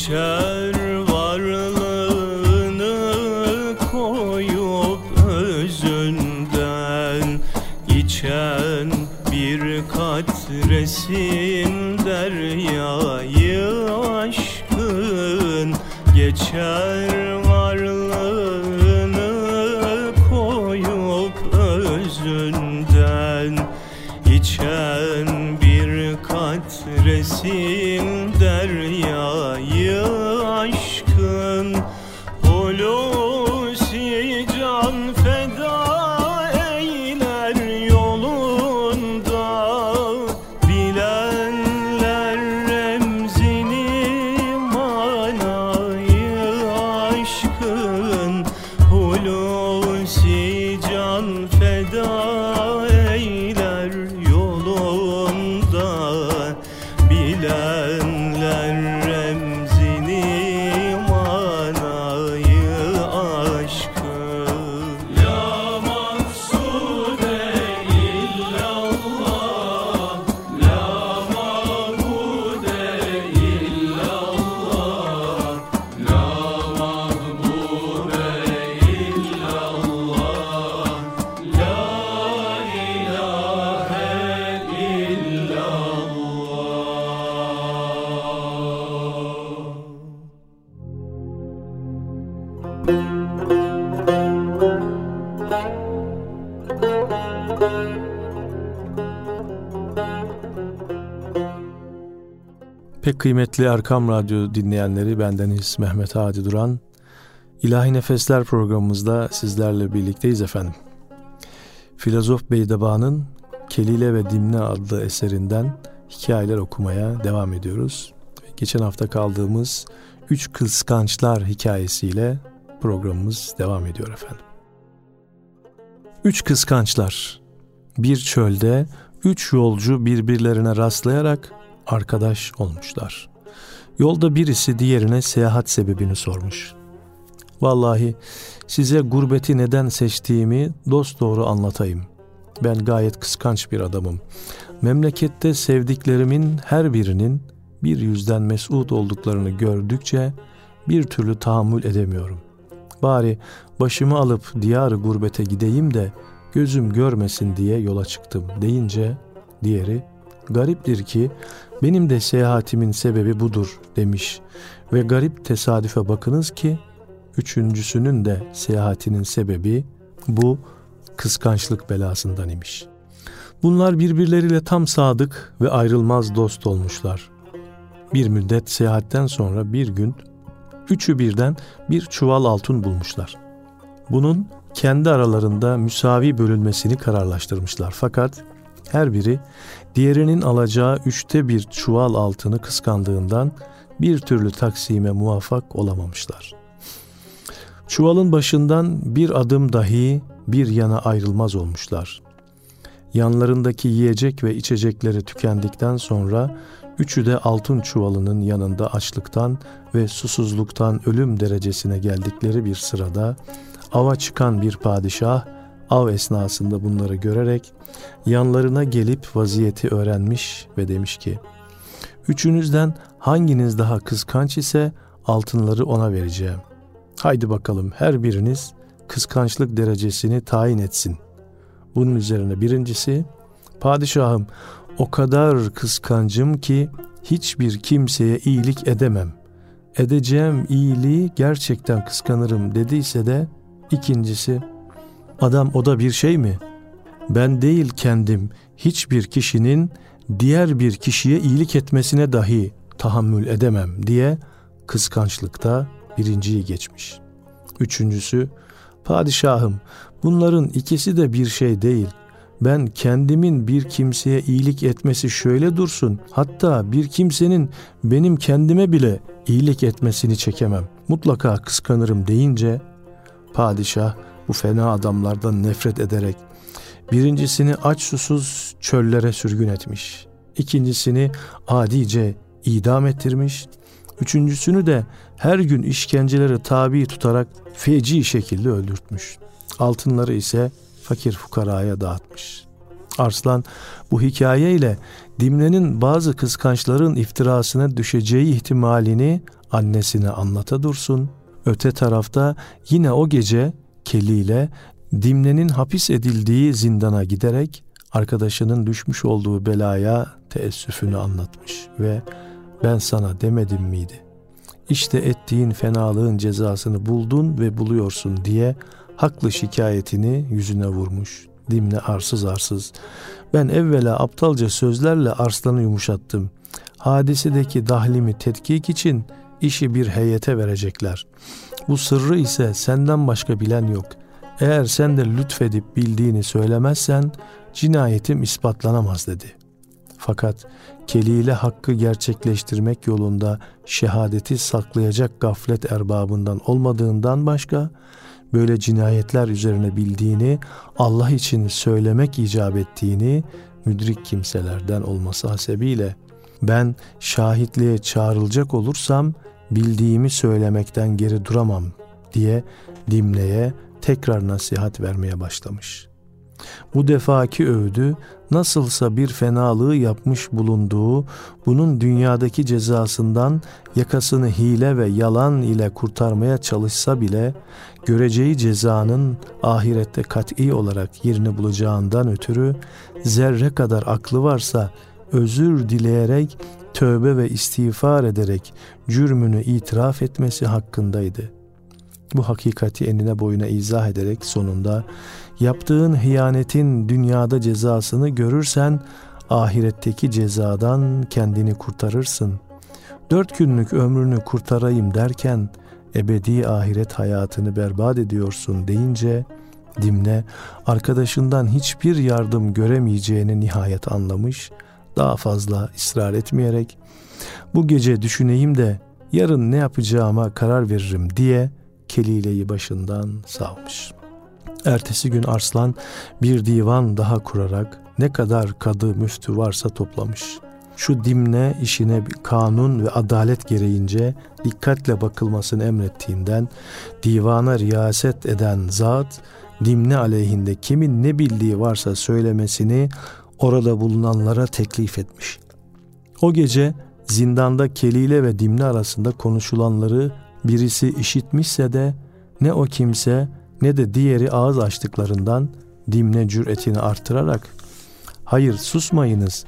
Geçer varlığını koyup özünden içen bir katresin deryayı aşkın Geçer kıymetli Erkam Radyo dinleyenleri bendeniz Mehmet Hadi Duran. İlahi Nefesler programımızda sizlerle birlikteyiz efendim. Filozof Beydeba'nın Kelile ve Dimne adlı eserinden hikayeler okumaya devam ediyoruz. Geçen hafta kaldığımız Üç Kıskançlar hikayesiyle programımız devam ediyor efendim. Üç Kıskançlar Bir çölde üç yolcu birbirlerine rastlayarak arkadaş olmuşlar. Yolda birisi diğerine seyahat sebebini sormuş. Vallahi size gurbeti neden seçtiğimi dost doğru anlatayım. Ben gayet kıskanç bir adamım. Memlekette sevdiklerimin her birinin bir yüzden mesut olduklarını gördükçe bir türlü tahammül edemiyorum. Bari başımı alıp diyarı gurbete gideyim de gözüm görmesin diye yola çıktım deyince diğeri gariptir ki benim de seyahatimin sebebi budur demiş ve garip tesadüfe bakınız ki üçüncüsünün de seyahatinin sebebi bu kıskançlık belasından imiş. Bunlar birbirleriyle tam sadık ve ayrılmaz dost olmuşlar. Bir müddet seyahatten sonra bir gün üçü birden bir çuval altın bulmuşlar. Bunun kendi aralarında müsavi bölünmesini kararlaştırmışlar. Fakat her biri diğerinin alacağı üçte bir çuval altını kıskandığından bir türlü taksime muvaffak olamamışlar. Çuvalın başından bir adım dahi bir yana ayrılmaz olmuşlar. Yanlarındaki yiyecek ve içecekleri tükendikten sonra üçü de altın çuvalının yanında açlıktan ve susuzluktan ölüm derecesine geldikleri bir sırada ava çıkan bir padişah av esnasında bunları görerek yanlarına gelip vaziyeti öğrenmiş ve demiş ki Üçünüzden hanginiz daha kıskanç ise altınları ona vereceğim. Haydi bakalım her biriniz kıskançlık derecesini tayin etsin. Bunun üzerine birincisi, padişahım o kadar kıskancım ki hiçbir kimseye iyilik edemem. Edeceğim iyiliği gerçekten kıskanırım dediyse de ikincisi, adam o da bir şey mi? Ben değil kendim hiçbir kişinin diğer bir kişiye iyilik etmesine dahi tahammül edemem diye kıskançlıkta birinciyi geçmiş. Üçüncüsü, padişahım bunların ikisi de bir şey değil. Ben kendimin bir kimseye iyilik etmesi şöyle dursun. Hatta bir kimsenin benim kendime bile iyilik etmesini çekemem. Mutlaka kıskanırım deyince padişah bu fena adamlardan nefret ederek birincisini aç susuz çöllere sürgün etmiş. İkincisini adice idam ettirmiş. Üçüncüsünü de her gün işkencelere tabi tutarak feci şekilde öldürtmüş. Altınları ise fakir fukaraya dağıtmış. Arslan bu hikayeyle Dimne'nin bazı kıskançların iftirasına düşeceği ihtimalini annesine anlata dursun. Öte tarafta yine o gece Keli ile Dimne'nin hapis edildiği zindana giderek arkadaşının düşmüş olduğu belaya teessüfünü anlatmış ve ben sana demedim miydi? İşte ettiğin fenalığın cezasını buldun ve buluyorsun diye haklı şikayetini yüzüne vurmuş. Dimne arsız arsız. Ben evvela aptalca sözlerle arslanı yumuşattım. Hadisedeki dahlimi tetkik için işi bir heyete verecekler. Bu sırrı ise senden başka bilen yok. Eğer sen de lütfedip bildiğini söylemezsen cinayetim ispatlanamaz dedi. Fakat kelile hakkı gerçekleştirmek yolunda şehadeti saklayacak gaflet erbabından olmadığından başka böyle cinayetler üzerine bildiğini, Allah için söylemek icap ettiğini müdrik kimselerden olması hasebiyle ben şahitliğe çağrılacak olursam bildiğimi söylemekten geri duramam diye Dimne'ye tekrar nasihat vermeye başlamış. Bu defaki övdü nasılsa bir fenalığı yapmış bulunduğu bunun dünyadaki cezasından yakasını hile ve yalan ile kurtarmaya çalışsa bile göreceği cezanın ahirette kat'i olarak yerini bulacağından ötürü zerre kadar aklı varsa özür dileyerek tövbe ve istiğfar ederek cürmünü itiraf etmesi hakkındaydı. Bu hakikati enine boyuna izah ederek sonunda yaptığın hıyanetin dünyada cezasını görürsen ahiretteki cezadan kendini kurtarırsın. Dört günlük ömrünü kurtarayım derken ebedi ahiret hayatını berbat ediyorsun deyince Dimne arkadaşından hiçbir yardım göremeyeceğini nihayet anlamış, daha fazla ısrar etmeyerek bu gece düşüneyim de yarın ne yapacağıma karar veririm diye kelileyi başından savmış. Ertesi gün Arslan bir divan daha kurarak ne kadar kadı müftü varsa toplamış. Şu dimne işine kanun ve adalet gereğince dikkatle bakılmasını emrettiğinden divana riyaset eden zat dimne aleyhinde kimin ne bildiği varsa söylemesini orada bulunanlara teklif etmiş. O gece zindanda Kelile ve Dimne arasında konuşulanları birisi işitmişse de ne o kimse ne de diğeri ağız açtıklarından Dimne cüretini artırarak hayır susmayınız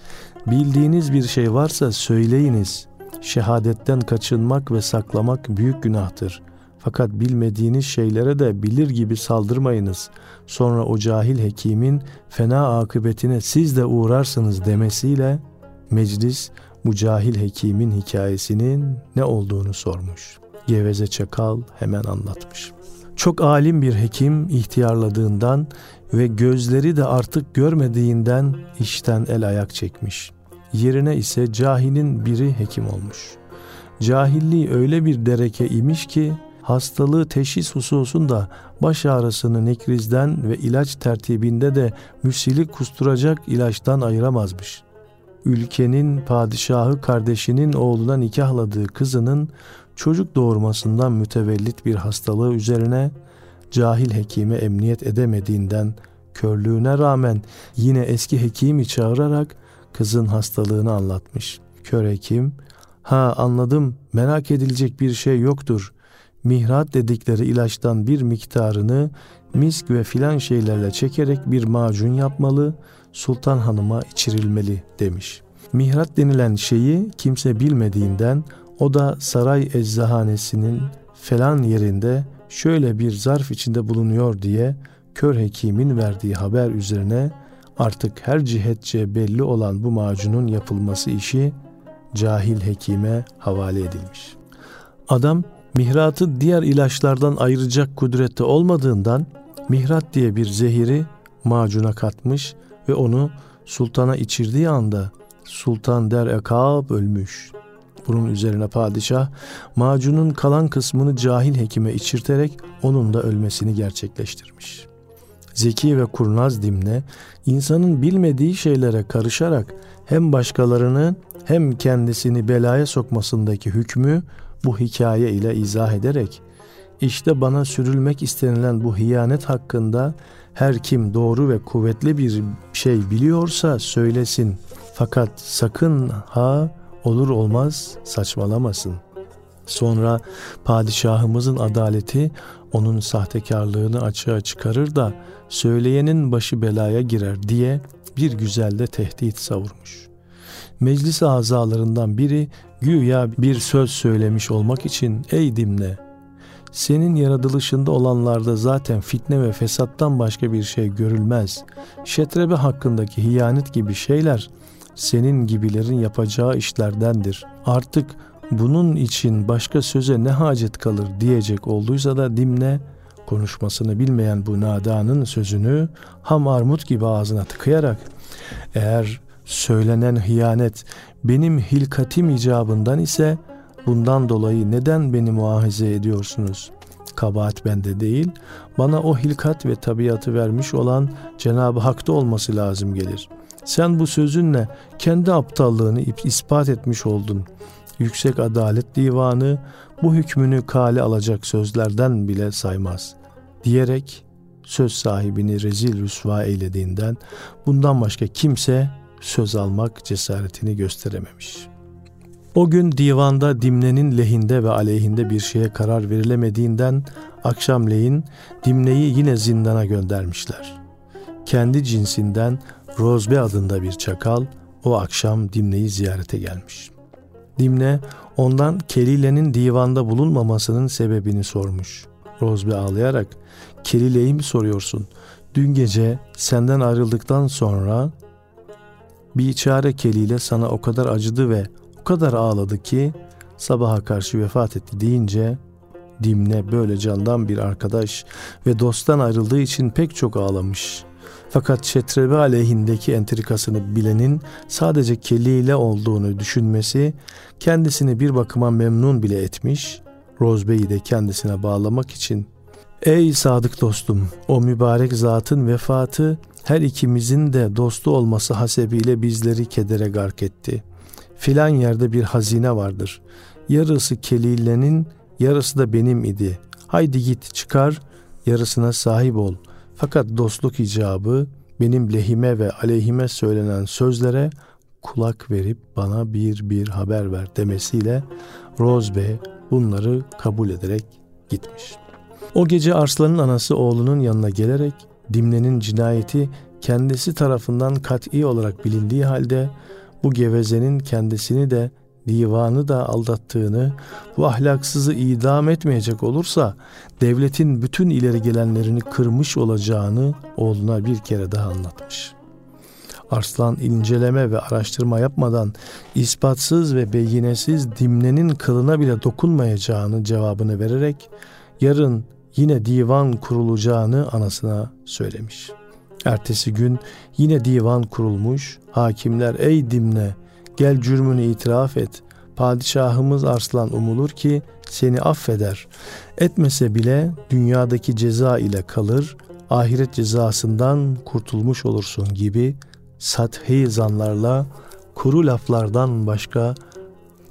bildiğiniz bir şey varsa söyleyiniz şehadetten kaçınmak ve saklamak büyük günahtır. Fakat bilmediğiniz şeylere de bilir gibi saldırmayınız. Sonra o cahil hekimin fena akıbetine siz de uğrarsınız demesiyle meclis bu cahil hekimin hikayesinin ne olduğunu sormuş. Geveze çakal hemen anlatmış. Çok alim bir hekim ihtiyarladığından ve gözleri de artık görmediğinden işten el ayak çekmiş. Yerine ise cahilin biri hekim olmuş. Cahilliği öyle bir dereke imiş ki hastalığı teşhis hususunda baş ağrısını nekrizden ve ilaç tertibinde de müsili kusturacak ilaçtan ayıramazmış. Ülkenin padişahı kardeşinin oğluna nikahladığı kızının çocuk doğurmasından mütevellit bir hastalığı üzerine cahil hekime emniyet edemediğinden körlüğüne rağmen yine eski hekimi çağırarak kızın hastalığını anlatmış. Kör hekim, ha anladım merak edilecek bir şey yoktur. Mihrat dedikleri ilaçtan bir miktarını misk ve filan şeylerle çekerek bir macun yapmalı, sultan hanıma içirilmeli demiş. Mihrat denilen şeyi kimse bilmediğinden o da saray eczahanesinin falan yerinde şöyle bir zarf içinde bulunuyor diye kör hekimin verdiği haber üzerine artık her cihetçe belli olan bu macunun yapılması işi cahil hekime havale edilmiş. Adam mihratı diğer ilaçlardan ayıracak kudrette olmadığından mihrat diye bir zehiri macuna katmış ve onu sultana içirdiği anda sultan der ekab ölmüş. Bunun üzerine padişah macunun kalan kısmını cahil hekime içirterek onun da ölmesini gerçekleştirmiş. Zeki ve kurnaz Dimne insanın bilmediği şeylere karışarak hem başkalarını hem kendisini belaya sokmasındaki hükmü bu hikaye ile izah ederek işte bana sürülmek istenilen bu hiyanet hakkında her kim doğru ve kuvvetli bir şey biliyorsa söylesin. Fakat sakın ha olur olmaz saçmalamasın. Sonra padişahımızın adaleti onun sahtekarlığını açığa çıkarır da söyleyenin başı belaya girer diye bir güzel de tehdit savurmuş. Meclis azalarından biri güya bir söz söylemiş olmak için ey Dimne senin yaratılışında olanlarda zaten fitne ve fesattan başka bir şey görülmez. Şetrebe hakkındaki hiyanet gibi şeyler senin gibilerin yapacağı işlerdendir. Artık bunun için başka söze ne hacet kalır diyecek olduysa da Dimne konuşmasını bilmeyen bu nadanın sözünü ham armut gibi ağzına tıkayarak eğer söylenen hiyanet benim hilkatim icabından ise bundan dolayı neden beni muahize ediyorsunuz? Kabahat bende değil, bana o hilkat ve tabiatı vermiş olan Cenab-ı Hak'ta olması lazım gelir. Sen bu sözünle kendi aptallığını ispat etmiş oldun. Yüksek Adalet Divanı bu hükmünü kale alacak sözlerden bile saymaz. Diyerek söz sahibini rezil rüsva eylediğinden bundan başka kimse söz almak cesaretini gösterememiş. O gün divanda Dimne'nin lehinde ve aleyhinde bir şeye karar verilemediğinden akşamleyin Dimne'yi yine zindana göndermişler. Kendi cinsinden Rozbe adında bir çakal o akşam Dimne'yi ziyarete gelmiş. Dimne ondan Kelile'nin divanda bulunmamasının sebebini sormuş. Rozbe ağlayarak Kelile'yi mi soruyorsun? Dün gece senden ayrıldıktan sonra bir içare Kelile sana o kadar acıdı ve o kadar ağladı ki sabaha karşı vefat etti deyince Dimne böyle candan bir arkadaş ve dosttan ayrıldığı için pek çok ağlamış. Fakat Şetrebe aleyhindeki entrikasını bilenin sadece Kelile olduğunu düşünmesi kendisini bir bakıma memnun bile etmiş, Rozbey'i de kendisine bağlamak için Ey sadık dostum, o mübarek zatın vefatı her ikimizin de dostu olması hasebiyle bizleri kedere gark etti. Filan yerde bir hazine vardır. Yarısı Kelile'nin, yarısı da benim idi. Haydi git çıkar, yarısına sahip ol. Fakat dostluk icabı benim lehime ve aleyhime söylenen sözlere kulak verip bana bir bir haber ver demesiyle Rozbe bunları kabul ederek gitmiş. O gece Arslan'ın anası oğlunun yanına gelerek Dimne'nin cinayeti kendisi tarafından kat'i olarak bilindiği halde bu gevezenin kendisini de divanı da aldattığını, bu ahlaksızı idam etmeyecek olursa devletin bütün ileri gelenlerini kırmış olacağını oğluna bir kere daha anlatmış. Arslan inceleme ve araştırma yapmadan ispatsız ve beyinesiz dimnenin kılına bile dokunmayacağını cevabını vererek yarın yine divan kurulacağını anasına söylemiş. Ertesi gün yine divan kurulmuş. Hakimler ey Dimne gel cürmünü itiraf et. Padişahımız Arslan umulur ki seni affeder. Etmese bile dünyadaki ceza ile kalır, ahiret cezasından kurtulmuş olursun gibi sathi zanlarla kuru laflardan başka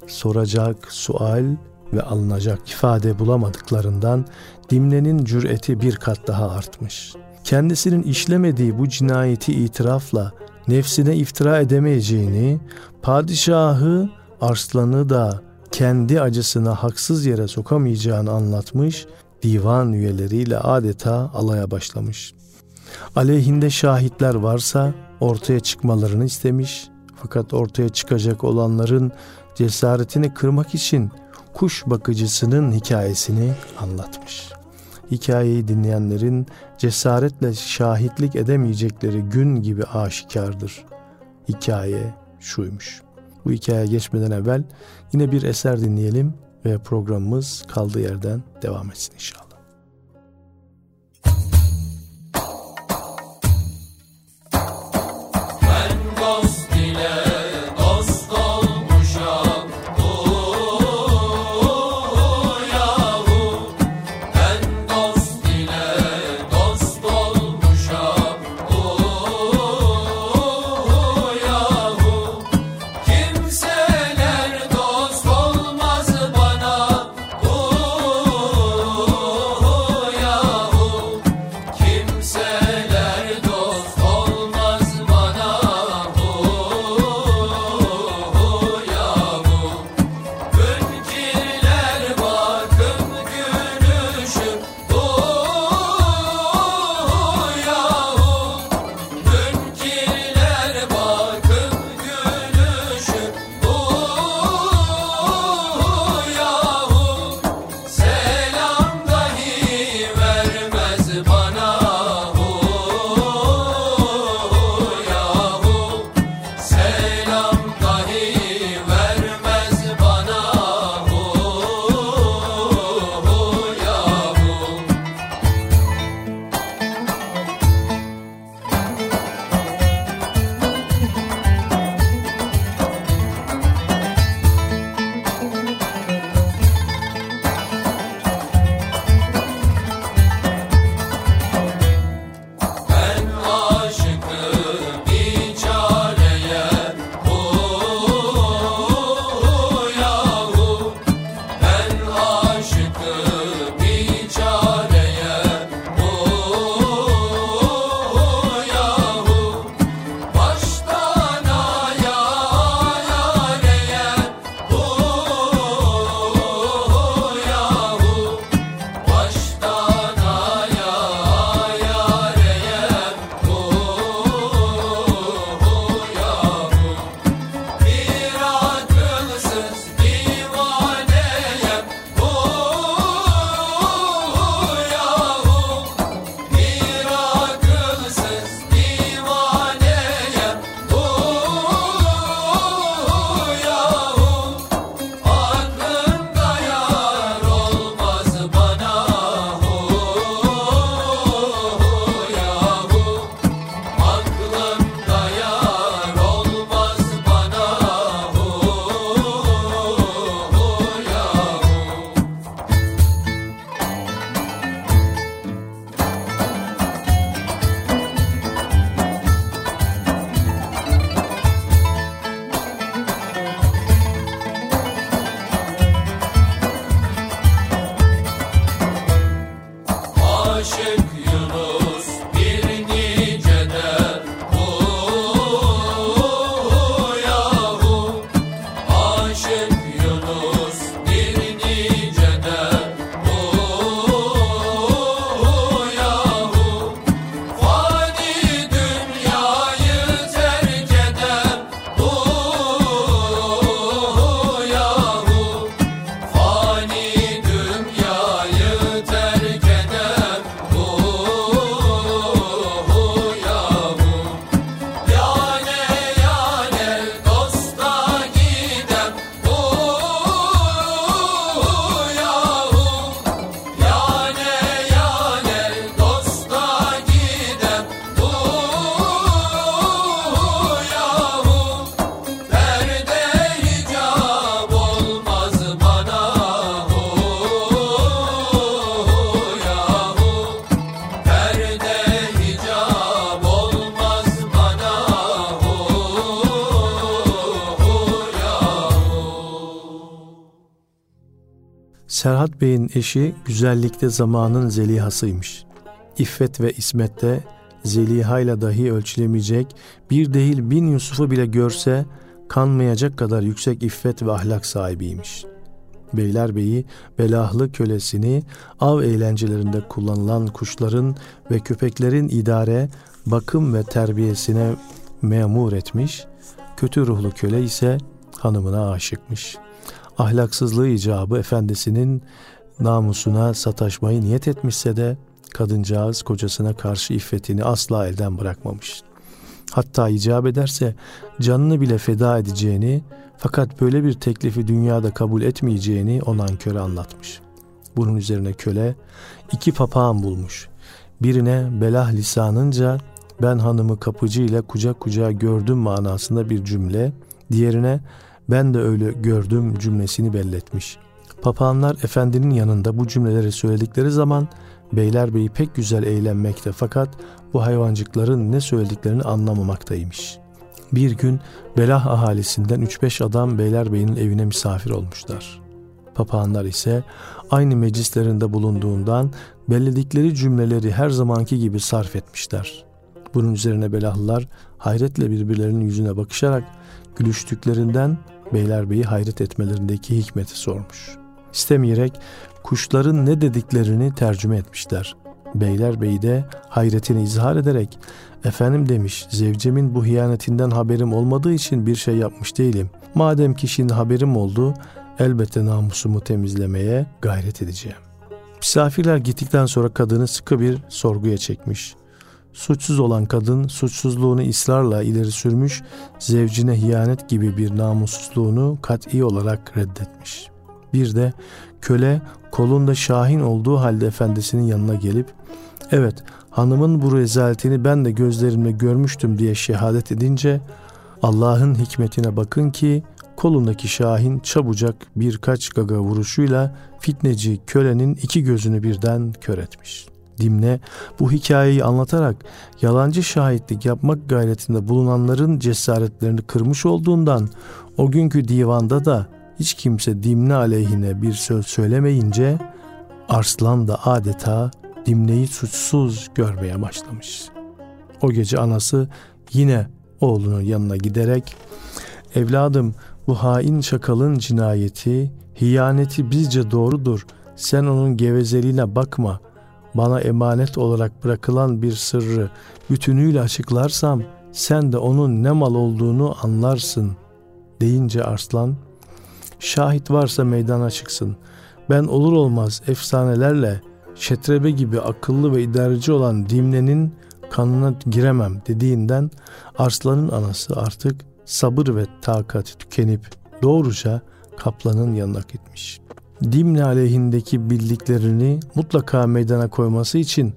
soracak sual ve alınacak ifade bulamadıklarından Dimne'nin cüreti bir kat daha artmış. Kendisinin işlemediği bu cinayeti itirafla nefsine iftira edemeyeceğini, padişahı Arslan'ı da kendi acısına haksız yere sokamayacağını anlatmış, divan üyeleriyle adeta alaya başlamış. Aleyhinde şahitler varsa ortaya çıkmalarını istemiş fakat ortaya çıkacak olanların cesaretini kırmak için kuş bakıcısının hikayesini anlatmış. Hikayeyi dinleyenlerin cesaretle şahitlik edemeyecekleri gün gibi aşikardır. Hikaye şuymuş. Bu hikaye geçmeden evvel yine bir eser dinleyelim ve programımız kaldığı yerden devam etsin inşallah. Ben Serhat Bey'in eşi güzellikte zamanın zelihasıymış. İffet ve ismette zelihayla dahi ölçülemeyecek bir değil bin Yusuf'u bile görse kanmayacak kadar yüksek iffet ve ahlak sahibiymiş. Beylerbeyi belahlı kölesini av eğlencelerinde kullanılan kuşların ve köpeklerin idare, bakım ve terbiyesine memur etmiş, kötü ruhlu köle ise hanımına aşıkmış. Ahlaksızlığı icabı efendisinin namusuna sataşmayı niyet etmişse de kadıncağız kocasına karşı iffetini asla elden bırakmamış. Hatta icap ederse canını bile feda edeceğini fakat böyle bir teklifi dünyada kabul etmeyeceğini o nanköre anlatmış. Bunun üzerine köle iki papağan bulmuş. Birine belah lisanınca ben hanımı kapıcı ile kucak kucağa gördüm manasında bir cümle, diğerine ben de öyle gördüm cümlesini belletmiş. Papağanlar efendinin yanında bu cümleleri söyledikleri zaman Beylerbeyi pek güzel eğlenmekte fakat bu hayvancıkların ne söylediklerini anlamamaktaymış. Bir gün Belah ahalisinden 3-5 adam Beylerbeyi'nin evine misafir olmuşlar. Papağanlar ise aynı meclislerinde bulunduğundan belledikleri cümleleri her zamanki gibi sarf etmişler. Bunun üzerine Belahlılar hayretle birbirlerinin yüzüne bakışarak gülüştüklerinden Beylerbeyi hayret etmelerindeki hikmeti sormuş. İstemeyerek kuşların ne dediklerini tercüme etmişler. Beylerbeyi de hayretini izhar ederek efendim demiş zevcemin bu hiyanetinden haberim olmadığı için bir şey yapmış değilim. Madem ki şimdi haberim oldu elbette namusumu temizlemeye gayret edeceğim. Misafirler gittikten sonra kadını sıkı bir sorguya çekmiş. Suçsuz olan kadın suçsuzluğunu ısrarla ileri sürmüş, zevcine hiyanet gibi bir namussuzluğunu kat'i olarak reddetmiş. Bir de köle kolunda şahin olduğu halde efendisinin yanına gelip evet hanımın bu rezaletini ben de gözlerimle görmüştüm diye şehadet edince Allah'ın hikmetine bakın ki kolundaki şahin çabucak birkaç gaga vuruşuyla fitneci kölenin iki gözünü birden kör etmiş. Dimne bu hikayeyi anlatarak yalancı şahitlik yapmak gayretinde bulunanların cesaretlerini kırmış olduğundan o günkü divanda da hiç kimse Dimne aleyhine bir söz söylemeyince Arslan da adeta Dimne'yi suçsuz görmeye başlamış. O gece anası yine oğlunun yanına giderek evladım bu hain şakalın cinayeti, hiyaneti bizce doğrudur. Sen onun gevezeliğine bakma. Bana emanet olarak bırakılan bir sırrı bütünüyle açıklarsam sen de onun ne mal olduğunu anlarsın deyince Arslan şahit varsa meydana çıksın. Ben olur olmaz efsanelerle şetrebe gibi akıllı ve idareci olan Dimne'nin kanına giremem dediğinden Arslan'ın anası artık sabır ve takati tükenip doğruca kaplanın yanına gitmiş. Dimne aleyhindeki bildiklerini mutlaka meydana koyması için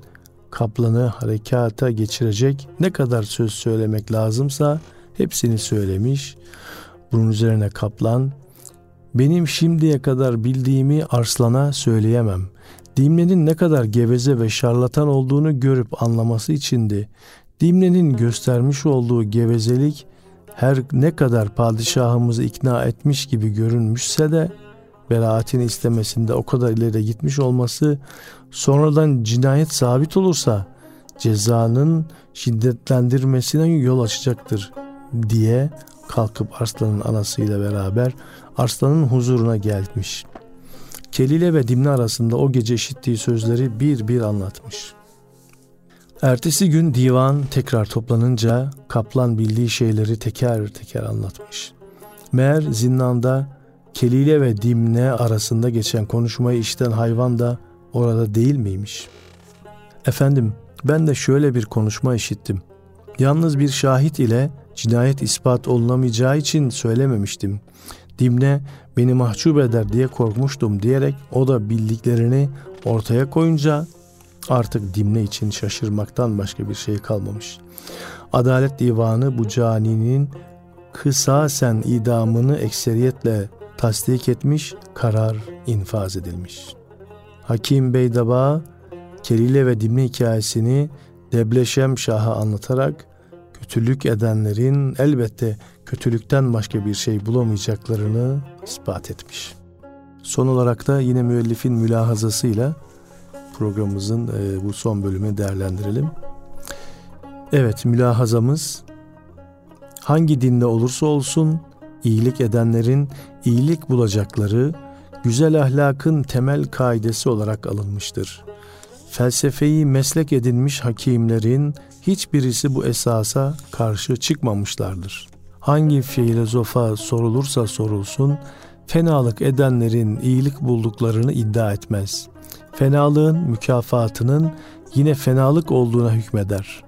kaplanı harekata geçirecek ne kadar söz söylemek lazımsa hepsini söylemiş. Bunun üzerine kaplan benim şimdiye kadar bildiğimi Arslan'a söyleyemem. Dimne'nin ne kadar geveze ve şarlatan olduğunu görüp anlaması içindi. Dimne'nin göstermiş olduğu gevezelik her ne kadar padişahımızı ikna etmiş gibi görünmüşse de beraatini istemesinde o kadar ileri gitmiş olması sonradan cinayet sabit olursa cezanın şiddetlendirmesine yol açacaktır diye kalkıp Arslan'ın anasıyla beraber Arslan'ın huzuruna gelmiş. Kelile ve Dimne arasında o gece işittiği sözleri bir bir anlatmış. Ertesi gün divan tekrar toplanınca kaplan bildiği şeyleri teker teker anlatmış. Meğer zindanda Kelile ve Dimne arasında geçen konuşmayı işten hayvan da orada değil miymiş? Efendim ben de şöyle bir konuşma işittim. Yalnız bir şahit ile cinayet ispat olunamayacağı için söylememiştim. Dimne beni mahcup eder diye korkmuştum diyerek o da bildiklerini ortaya koyunca artık Dimne için şaşırmaktan başka bir şey kalmamış. Adalet Divanı bu caninin kısasen idamını ekseriyetle tasdik etmiş, karar infaz edilmiş. Hakim Beydaba, Kelile ve Dimne hikayesini Debleşem Şah'a anlatarak kötülük edenlerin elbette kötülükten başka bir şey bulamayacaklarını ispat etmiş. Son olarak da yine müellifin mülahazasıyla programımızın e, bu son bölümünü değerlendirelim. Evet mülahazamız hangi dinde olursa olsun iyilik edenlerin iyilik bulacakları güzel ahlakın temel kaidesi olarak alınmıştır. Felsefeyi meslek edinmiş hakimlerin hiçbirisi bu esasa karşı çıkmamışlardır. Hangi filozofa sorulursa sorulsun, fenalık edenlerin iyilik bulduklarını iddia etmez. Fenalığın mükafatının yine fenalık olduğuna hükmeder.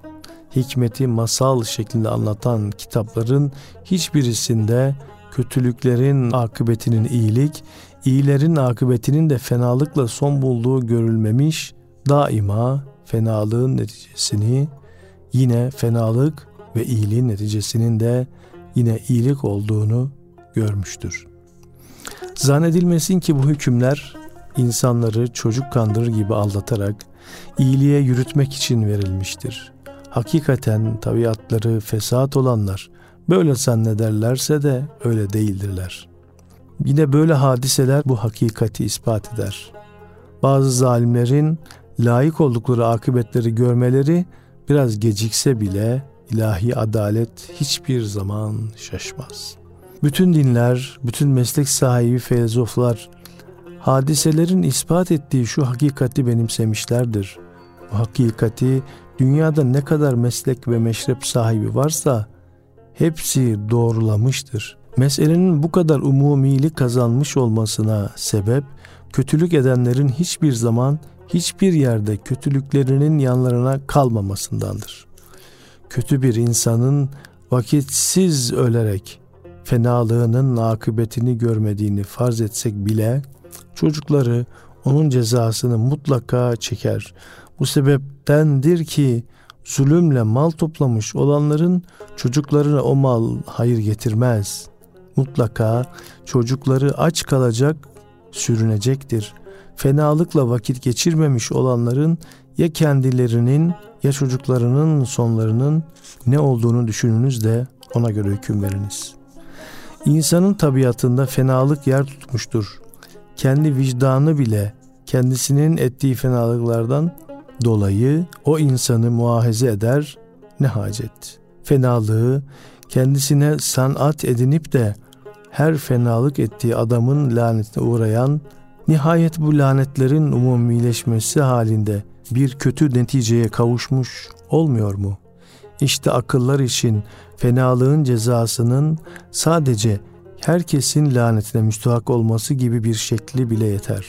Hikmeti masal şeklinde anlatan kitapların hiçbirisinde kötülüklerin akıbetinin iyilik, iyilerin akıbetinin de fenalıkla son bulduğu görülmemiş, daima fenalığın neticesini yine fenalık ve iyiliğin neticesinin de yine iyilik olduğunu görmüştür. Zannedilmesin ki bu hükümler insanları çocuk kandırır gibi aldatarak iyiliğe yürütmek için verilmiştir. Hakikaten tabiatları fesat olanlar böyle zannederlerse de öyle değildirler. Yine böyle hadiseler bu hakikati ispat eder. Bazı zalimlerin layık oldukları akıbetleri görmeleri biraz gecikse bile ilahi adalet hiçbir zaman şaşmaz. Bütün dinler, bütün meslek sahibi filozoflar hadiselerin ispat ettiği şu hakikati benimsemişlerdir. Bu hakikati dünyada ne kadar meslek ve meşrep sahibi varsa hepsi doğrulamıştır. Meselenin bu kadar umumilik kazanmış olmasına sebep kötülük edenlerin hiçbir zaman hiçbir yerde kötülüklerinin yanlarına kalmamasındandır. Kötü bir insanın vakitsiz ölerek fenalığının akıbetini görmediğini farz etsek bile çocukları onun cezasını mutlaka çeker. Bu sebeptendir ki zulümle mal toplamış olanların çocuklarına o mal hayır getirmez. Mutlaka çocukları aç kalacak, sürünecektir. Fenalıkla vakit geçirmemiş olanların ya kendilerinin ya çocuklarının sonlarının ne olduğunu düşününüz de ona göre hüküm veriniz. İnsanın tabiatında fenalık yer tutmuştur. Kendi vicdanı bile kendisinin ettiği fenalıklardan dolayı o insanı muahize eder ne hacet. Fenalığı kendisine sanat edinip de her fenalık ettiği adamın lanetine uğrayan, nihayet bu lanetlerin umumileşmesi halinde bir kötü neticeye kavuşmuş olmuyor mu? İşte akıllar için fenalığın cezasının sadece herkesin lanetine müstahak olması gibi bir şekli bile yeter.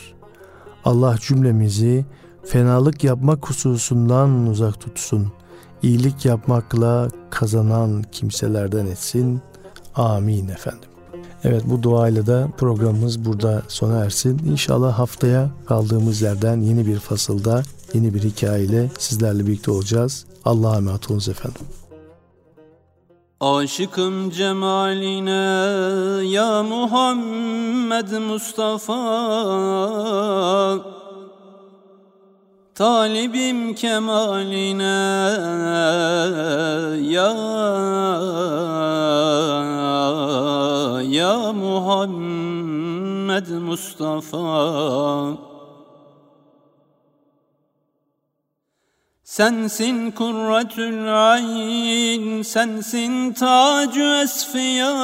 Allah cümlemizi fenalık yapmak hususundan uzak tutsun. İyilik yapmakla kazanan kimselerden etsin. Amin efendim. Evet bu duayla da programımız burada sona ersin. İnşallah haftaya kaldığımız yerden yeni bir fasılda yeni bir hikayeyle sizlerle birlikte olacağız. Allah'a emanet olunuz efendim. Aşıkım cemaline ya Muhammed Mustafa Talibim kemaline ya ya Muhammed Mustafa. Sensin kurratül ayn, sensin tacü esfiya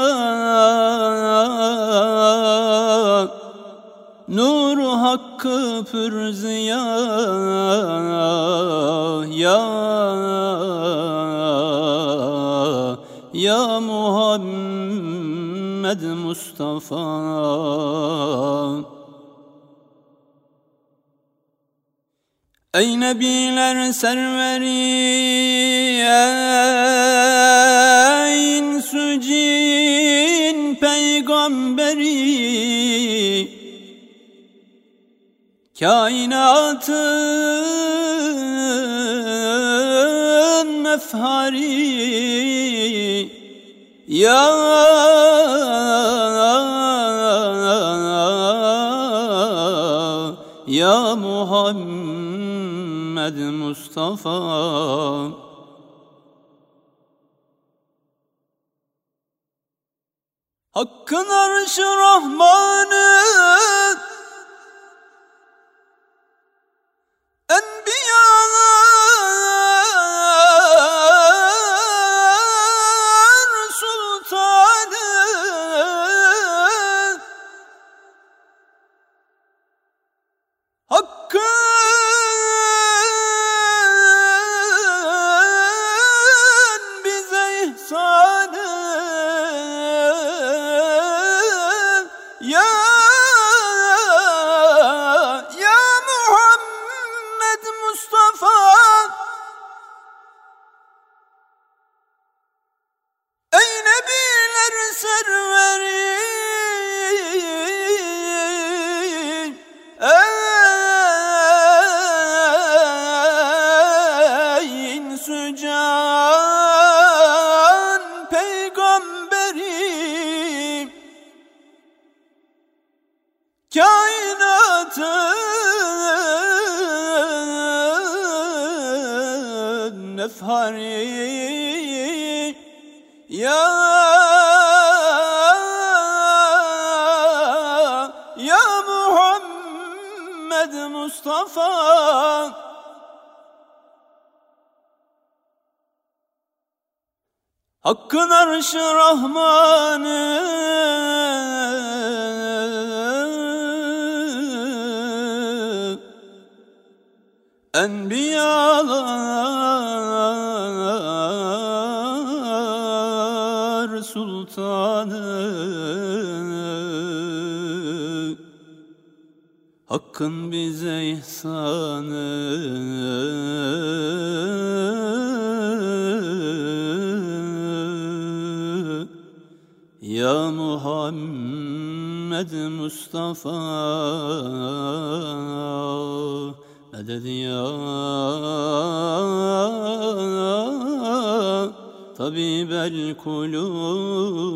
Nur hakkı pürziya Ya Ya Muhammed Mustafa. Ey nebiler serveri ey insücin peygamberi Kainatın mefhari Ya Ya Muhammed Mustafa. Hakkın arşı Rahmanı Muhammed Mustafa. Hakkın arşı Rahmanı. Enbiyalar Sultanı Hakkın bize ihsanı. Ya Muhammed Mustafa Meded ya Tabibel kulub